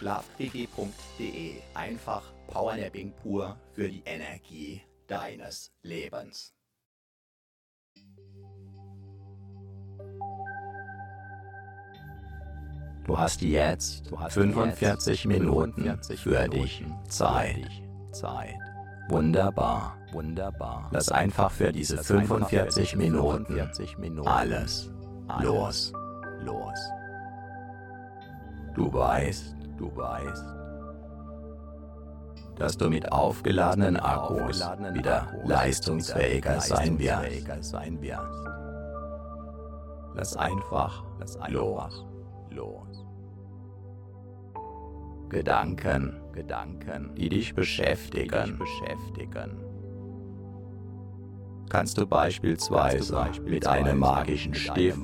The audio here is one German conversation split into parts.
Schlafquickie.de. Einfach Powernapping pur für die Energie deines Lebens. Du hast jetzt 45 Minuten für dich Zeit. Wunderbar, wunderbar. Lass einfach für diese 45 Minuten alles los. Los. Du weißt, du weißt, dass du mit aufgeladenen Akkus wieder leistungsfähiger sein wirst. Lass einfach los. Gedanken, Gedanken, die dich beschäftigen. Kannst du beispielsweise, mit einem magischen Stift,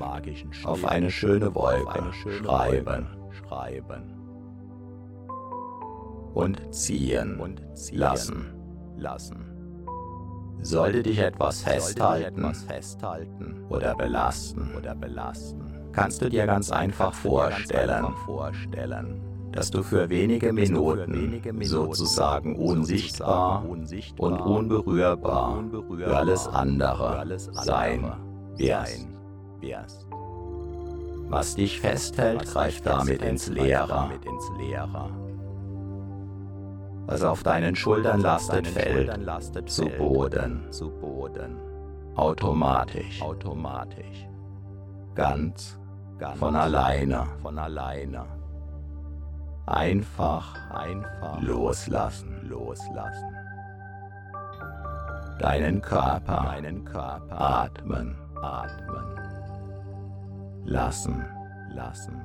auf eine schöne Wolke schreiben und ziehen, lassen. lassen. Sollte dich etwas festhalten, oder belasten kannst du dir ganz einfach vorstellen, dass du für wenige Minuten sozusagen unsichtbar und unberührbar für alles andere sein wirst. Was dich festhält, greift damit ins Leere. Was auf deinen Schultern lastet, fällt zu Boden. Automatisch. Ganz von alleine, von alleine. Einfach, einfach loslassen, loslassen. Deinen Körper, deinen Körper atmen, atmen. Lassen, lassen.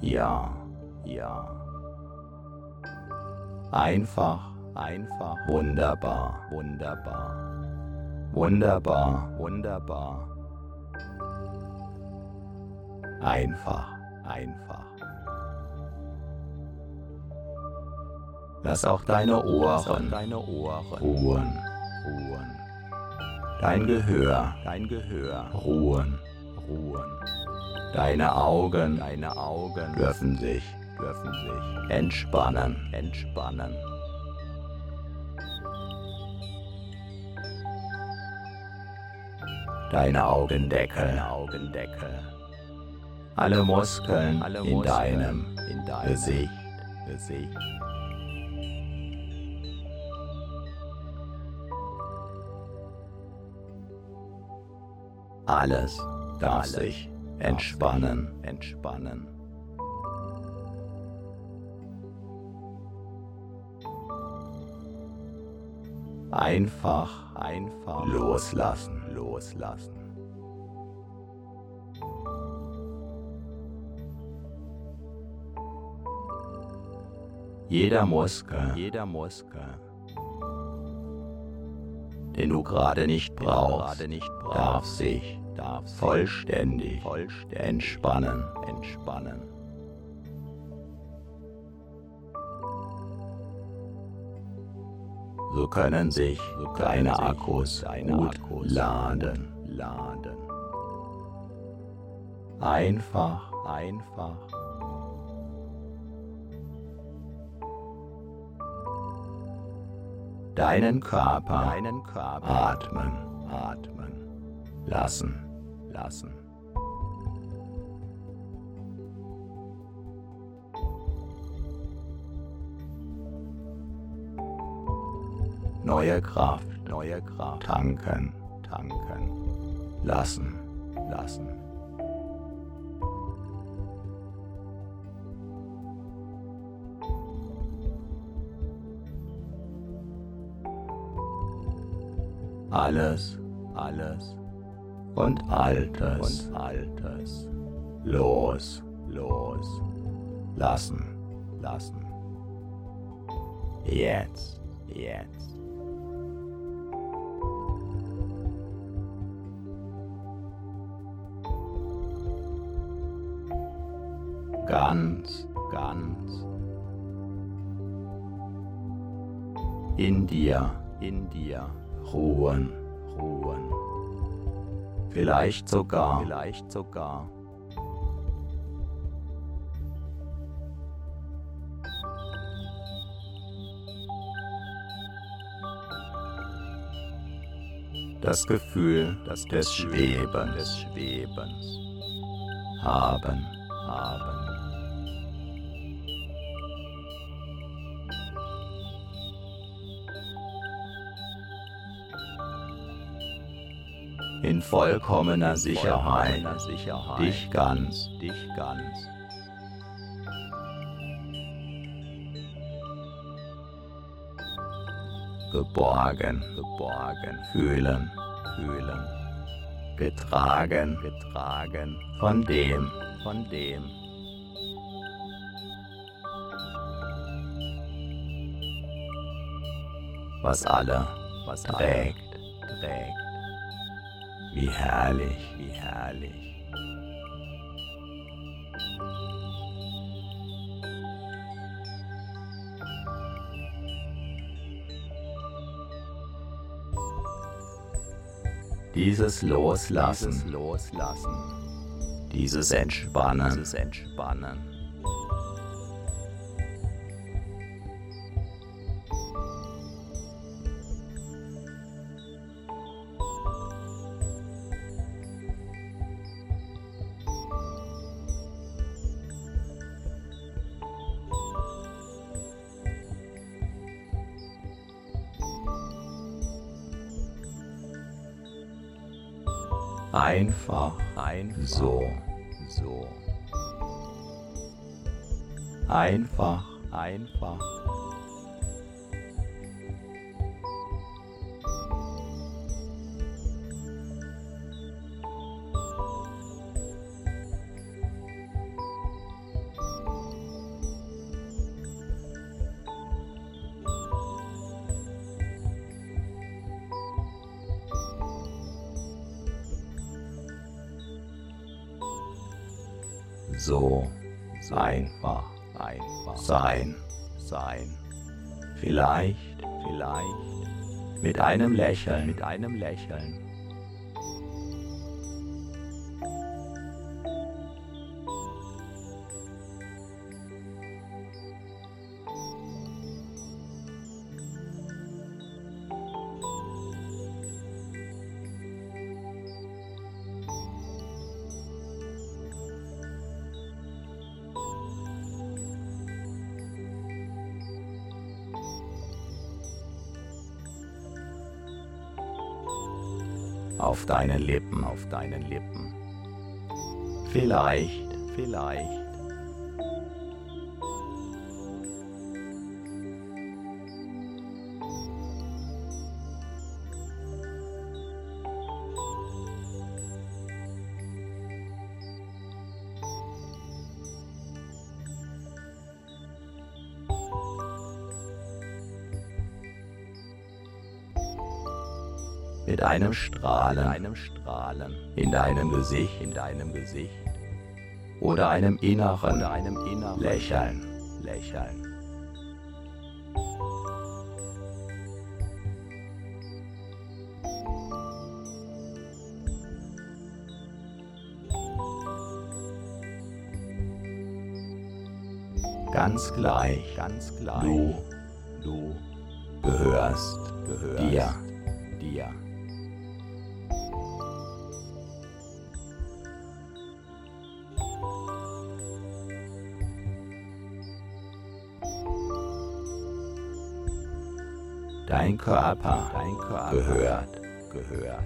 Ja, ja. Einfach, einfach. Wunderbar, wunderbar. Wunderbar, wunderbar. Einfach, einfach. Lass auch deine Ohren, deine Ohren ruhen, ruhen. Dein Gehör, dein Gehör ruhen, ruhen. Deine Augen, deine Augen dürfen sich, dürfen sich entspannen, entspannen. Deine Augendeckel, Augendeckel alle Muskeln in deinem Gesicht. Alles darf sich entspannen, entspannen. einfach, einfach loslassen, loslassen. Jeder Muskel, jeder Muskel, den du gerade nicht brauchst, darf sich darf vollständig, vollständig entspannen, entspannen. Können sich deine Akkus gut Akkus laden, laden. Einfach, einfach. Deinen Körper, deinen Körper atmen, atmen lassen, lassen. Neue Kraft, neue Kraft tanken, tanken, lassen, lassen. Alles, alles und Altes und Altes los, los, lassen, lassen. Jetzt, jetzt. Ganz, ganz in dir, in dir ruhen, ruhen. Vielleicht sogar, vielleicht sogar. Das Gefühl das des Schwebens, des Schwebens haben, haben. In vollkommener Sicherheit, dich ganz, dich ganz. Geborgen, geborgen, fühlen, fühlen, getragen, getragen, von dem, von dem. Was alle, was trägt, trägt. Wie herrlich, wie herrlich. Dieses Loslassen, dieses Loslassen, dieses Entspannen, dieses Entspannen so einfach, einfach sein, sein. Vielleicht, vielleicht mit einem Lächeln, mit einem Lächeln. Deinen Lippen, auf deinen Lippen. Vielleicht, vielleicht. Mit einem Strahlen, einem Strahlen in deinem Gesicht, in deinem Gesicht oder einem inneren, oder einem inneren Lächeln, Lächeln. Ganz gleich, ganz gleich. Du, du gehörst, gehörst dir, dir. Dein Körper, dein Körper gehört, gehört.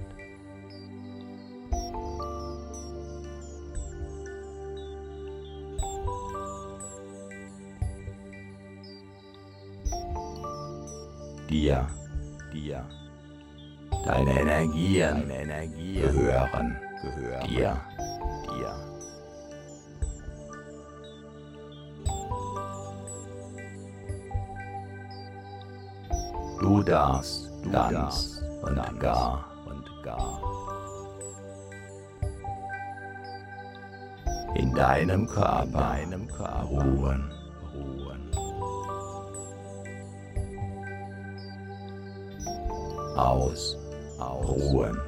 Dir, dir. Deine Energien, deine Energien gehören, gehören dir, dir. Du darfst du ganz und gar und gar in deinem Körper, deinem Körper ruhen, ruhen. Aus, aus, ruhen.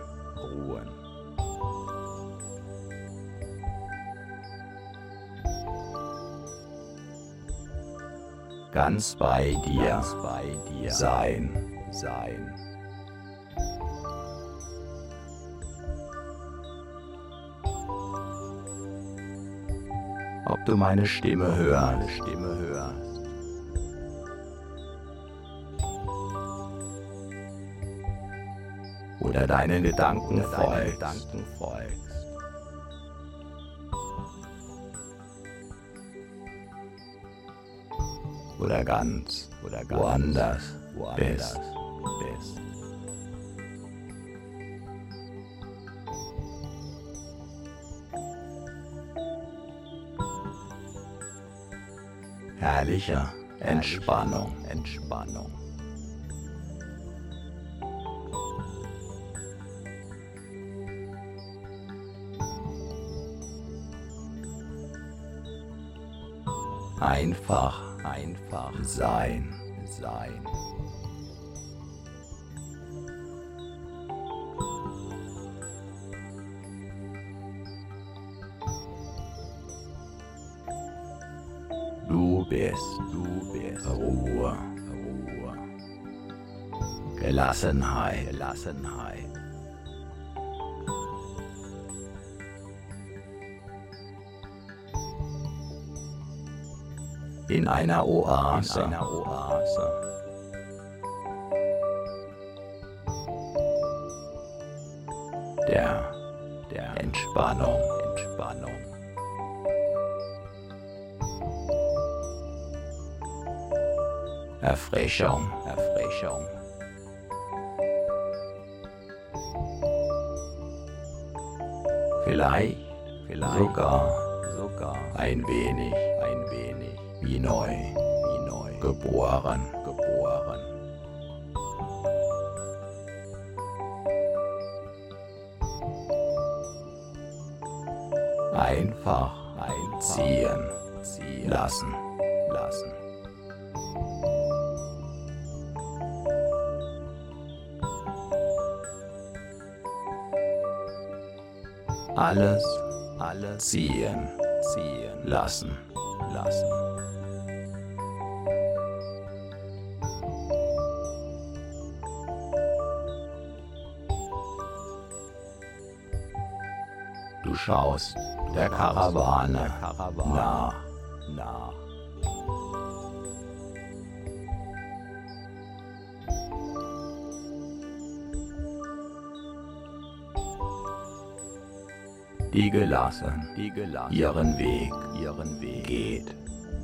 Ganz bei dir, ganz bei dir sein, sein. Ob du meine Stimme hörst, meine Stimme hörst. Oder deinen Gedanken folgst. Oder ganz oder ganz woanders, woanders bist. bist. Herrlicher Entspannung, Entspannung. Einfach einfach sein, sein. Du bist, du bist Ruhe, Ruhe. Gelassenheit, Gelassenheit. In einer Oase. In einer Oase. Der, der Entspannung, Entspannung. Erfrischung, Erfrischung. Vielleicht, vielleicht sogar, sogar ein wenig wie neu, wie neu, geboren, geboren. Einfach einziehen, ziehen. Lassen, lassen. Alles, alles ziehen, ziehen. Lassen, lassen. Schaust der Karawane nach, nach. Die gelassen, die gelassen ihren Weg, ihren Weg geht,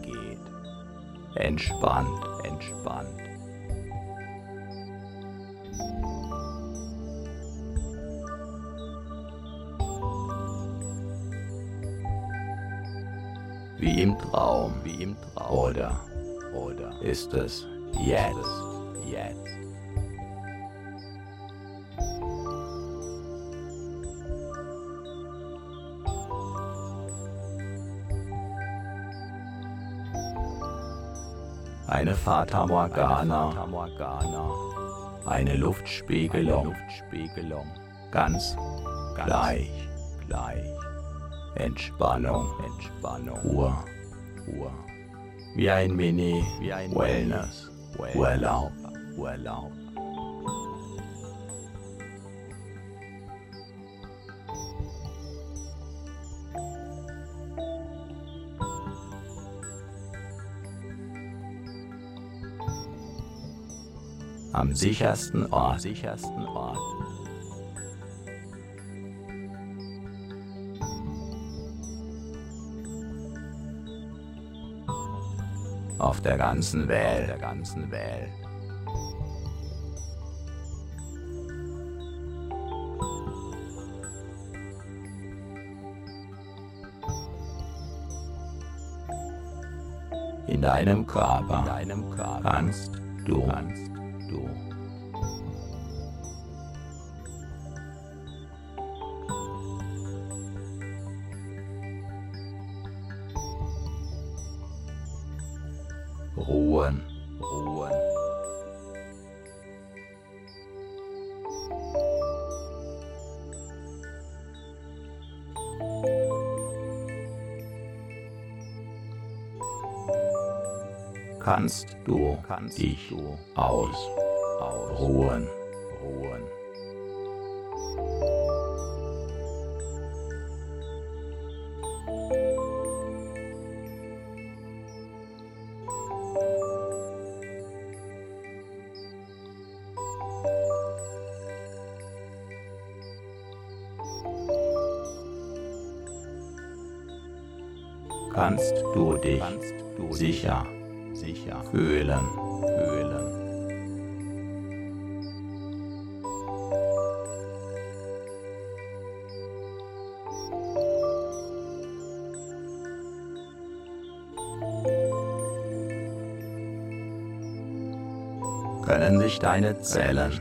geht. Entspannt, entspannt. Wie im Traum, wie im Traum. Oder, oder ist es jetzt, jetzt. Eine Fata Morgana, Morgana, eine Luftspiegelung, Luftspiegelung, ganz gleich, gleich. Entspannung, Entspannung, Ruhe, Ruhe, wie ein Mini, wie ein Wellness, Urlaub, Urlaub. am sichersten Ort, sichersten Ort. Auf der ganzen Welt, der ganzen Welt. In deinem Körper, in deinem Körper kannst du, kannst Ruhen, ruhen. kannst du kannst dich du aus Ruhen. Deine Zellen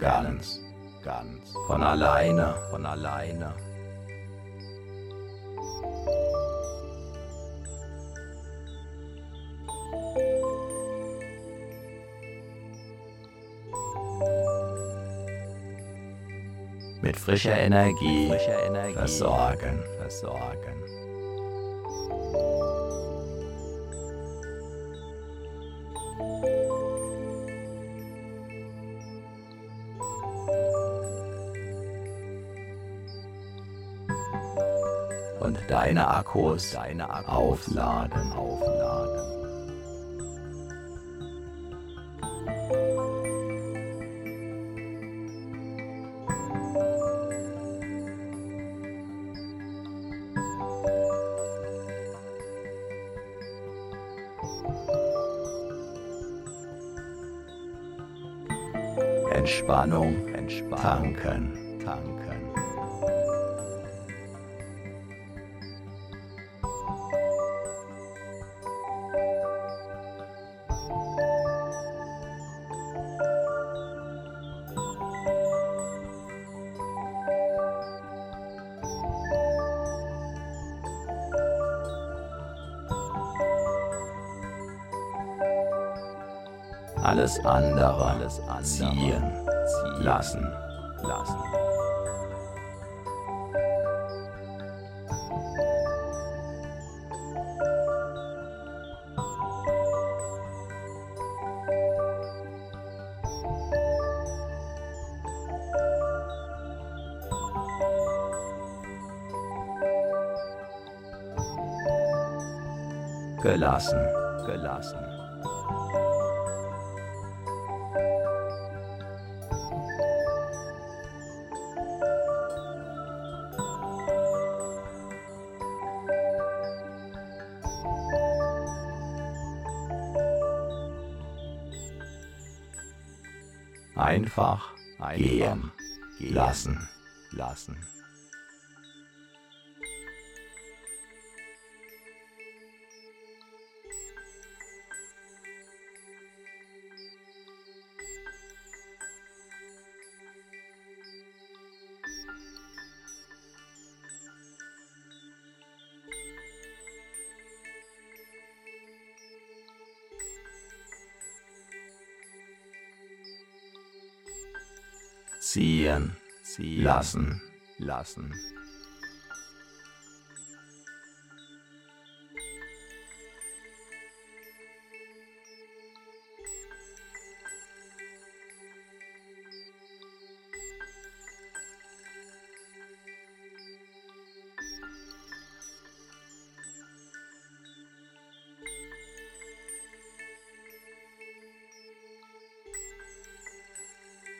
ganz, ganz von alleine, von alleine. Mit frischer Energie, frischer Energie versorgen, versorgen. und deine Akkus, deine Akkus aufladen, aufladen. Entspannung, Entspannung, tanken. Gelassen, gelassen. einfach, gehen lassen, lassen. Lassen, lassen.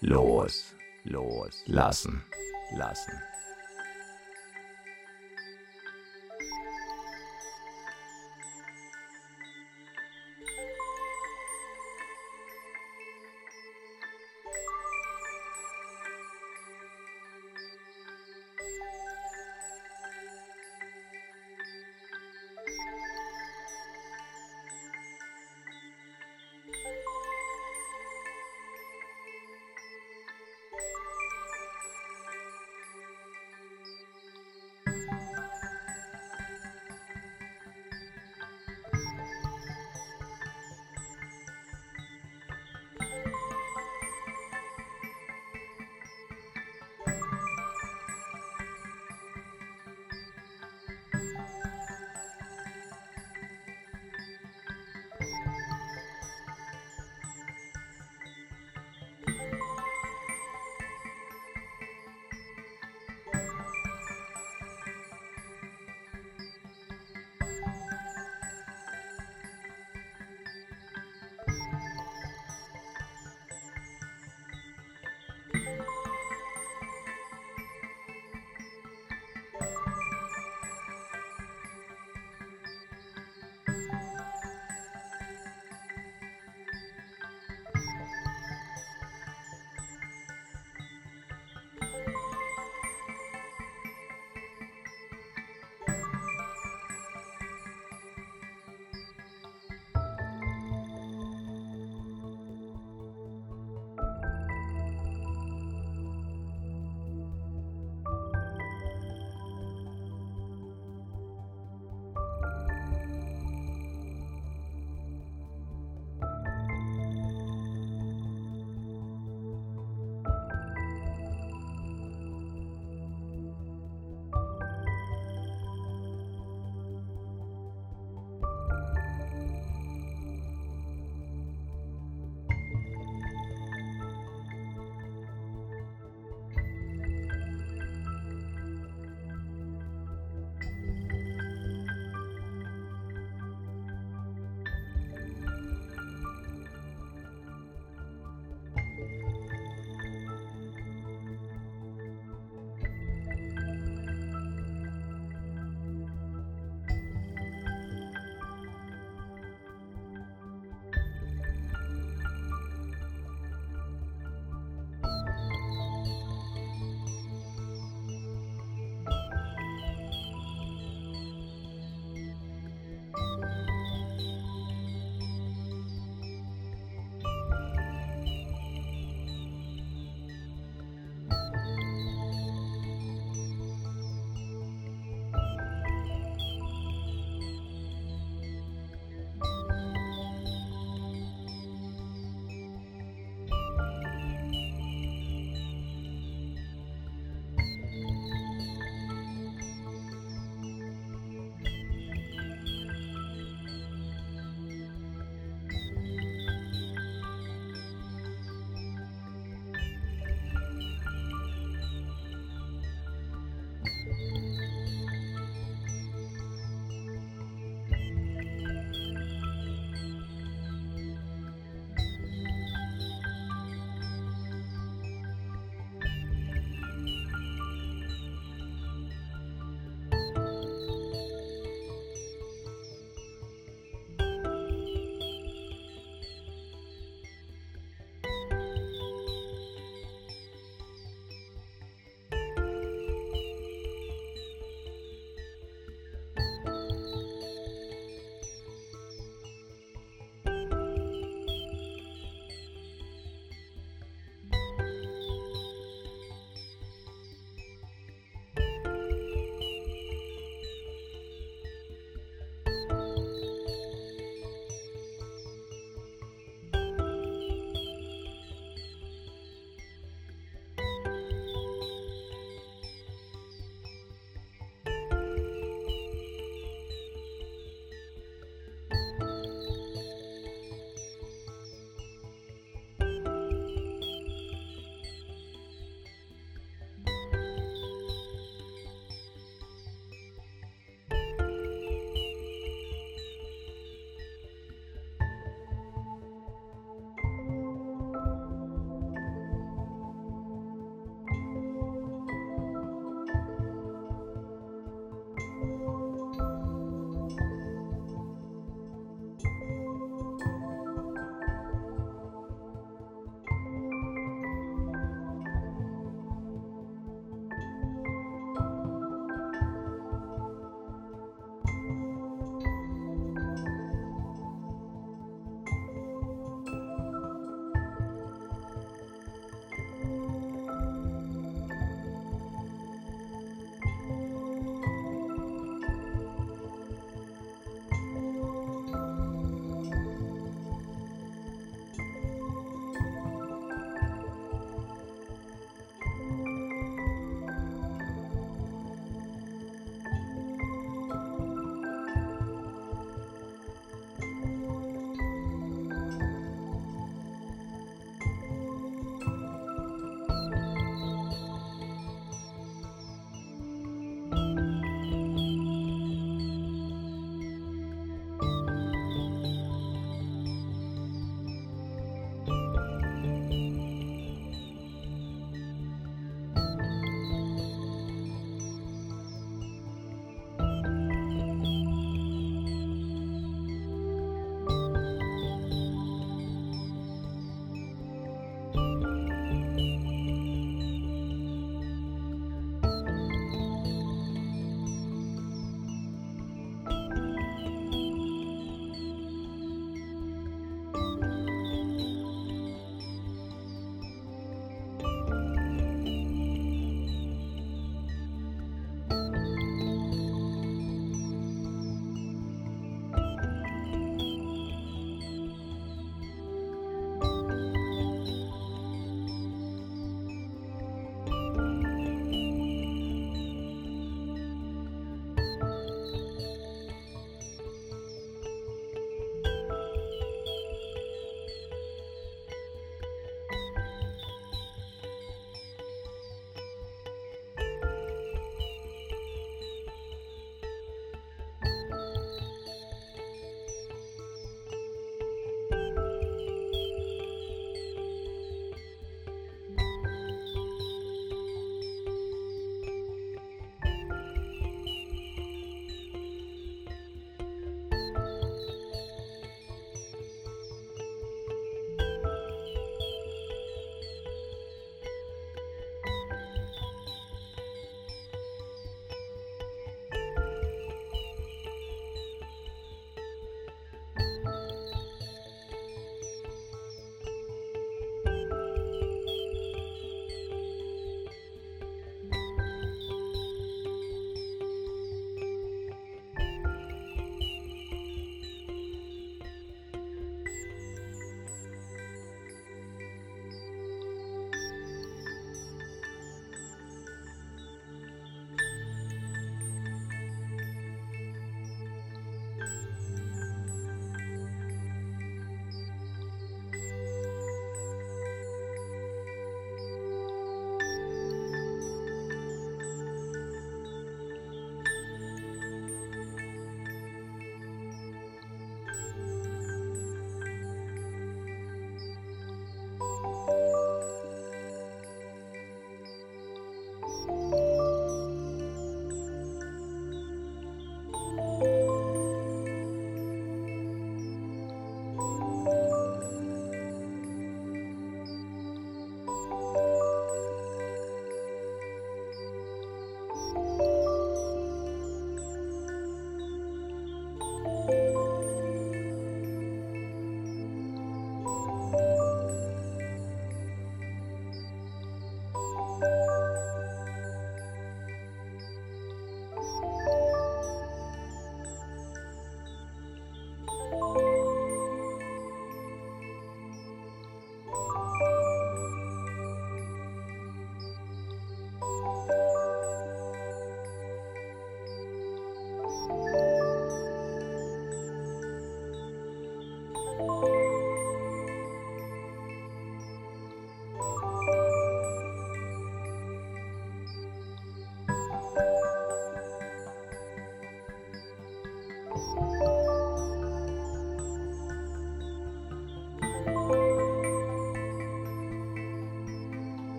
los, los, lassen,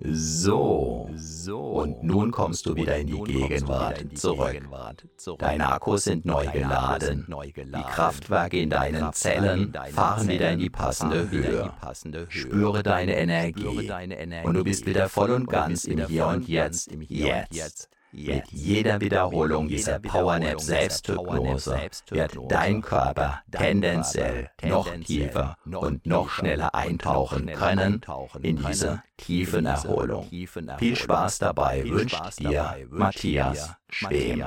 Lassen. So. Und nun kommst du wieder in die Gegenwart zurück. Deine Akkus sind neu geladen. Die Kraftwerke in deinen Zellen fahren wieder in die passende Höhe. Spüre deine Energie. Und du bist wieder voll und ganz im Hier und Jetzt. Jetzt. Mit jeder Wiederholung dieser Powernap Selbsthypnose wird dein Körper tendenziell noch tiefer und noch schneller eintauchen können in diese tiefen Erholung. Viel Spaß dabei wünscht dir Matthias Schwem.